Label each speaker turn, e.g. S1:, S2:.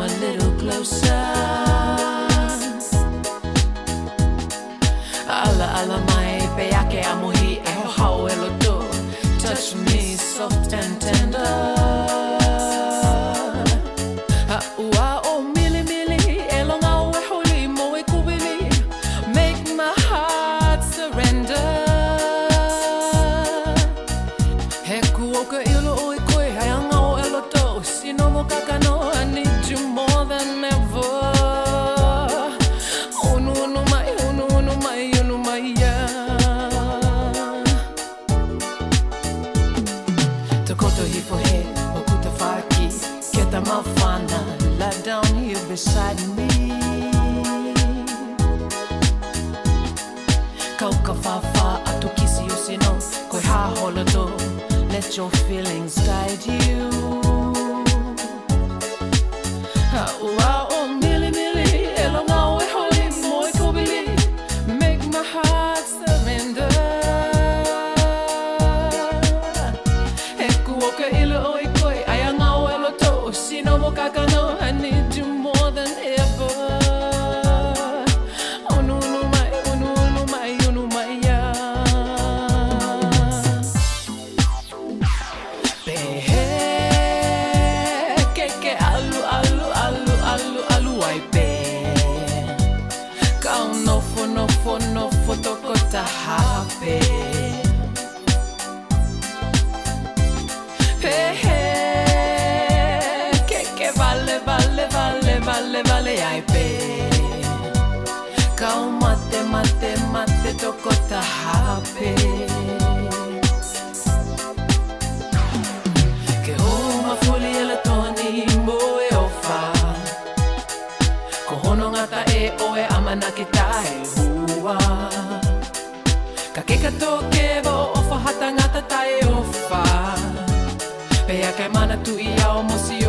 S1: come a little closer. Te koto hi fo he, o kuta whaki Ke ta mawhana, lie down here beside me. Kau ka whawha atu kisi o sino Koe ha hola Let your feelings guide you I need you more than ever. Unu najpej Kau mate, mate, mate, toko tahape. Ke o mafuli ele toni imbo e ofa. Ko hono ngata e oe amana ki tae hua. Ka keka kato ke wo ofa hata ngata tae ofa. Pea ke mana tu i ao mosi